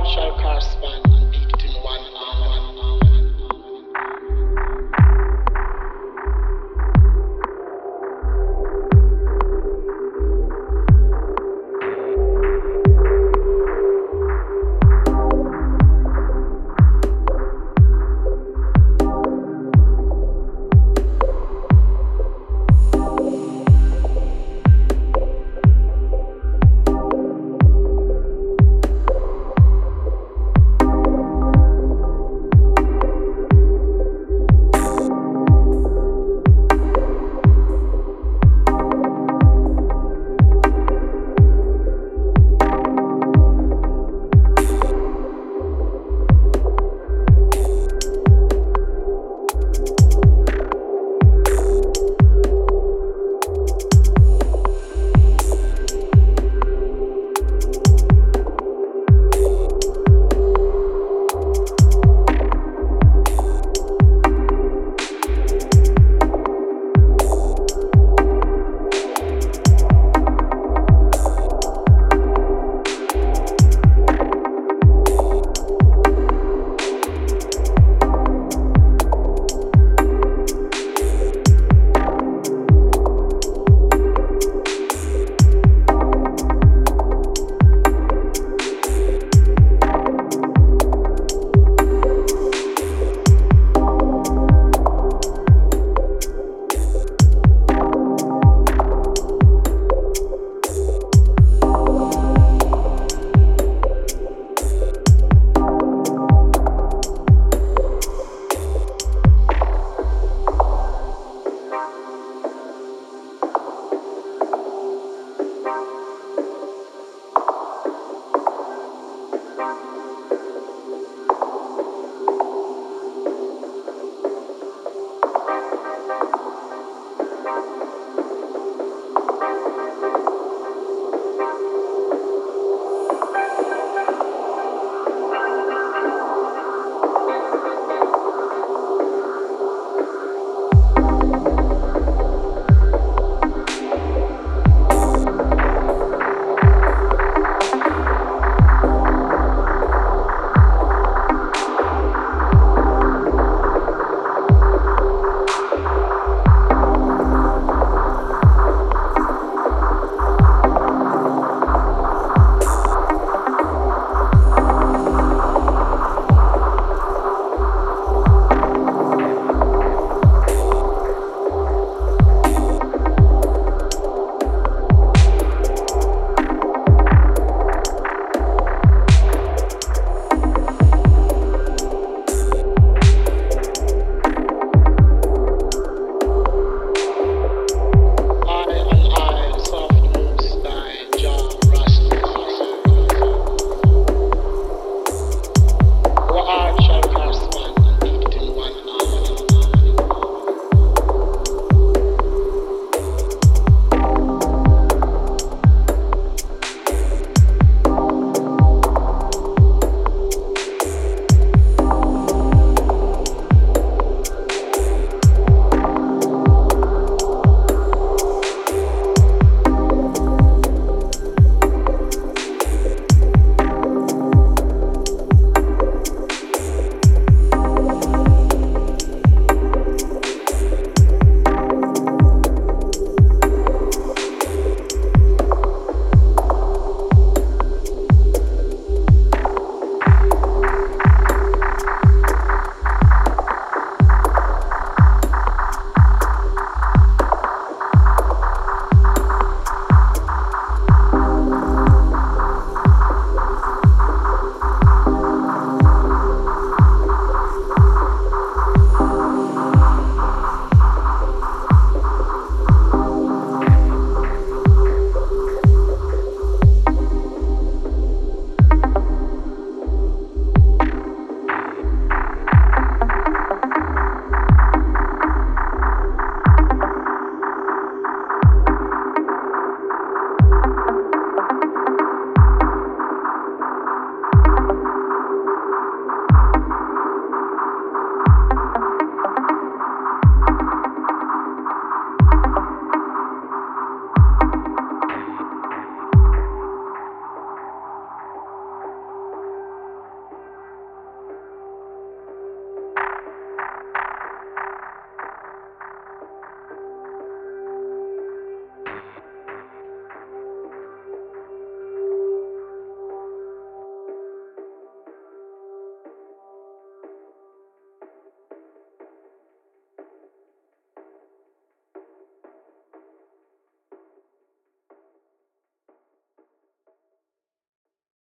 Our heart shall correspond and beat it in one.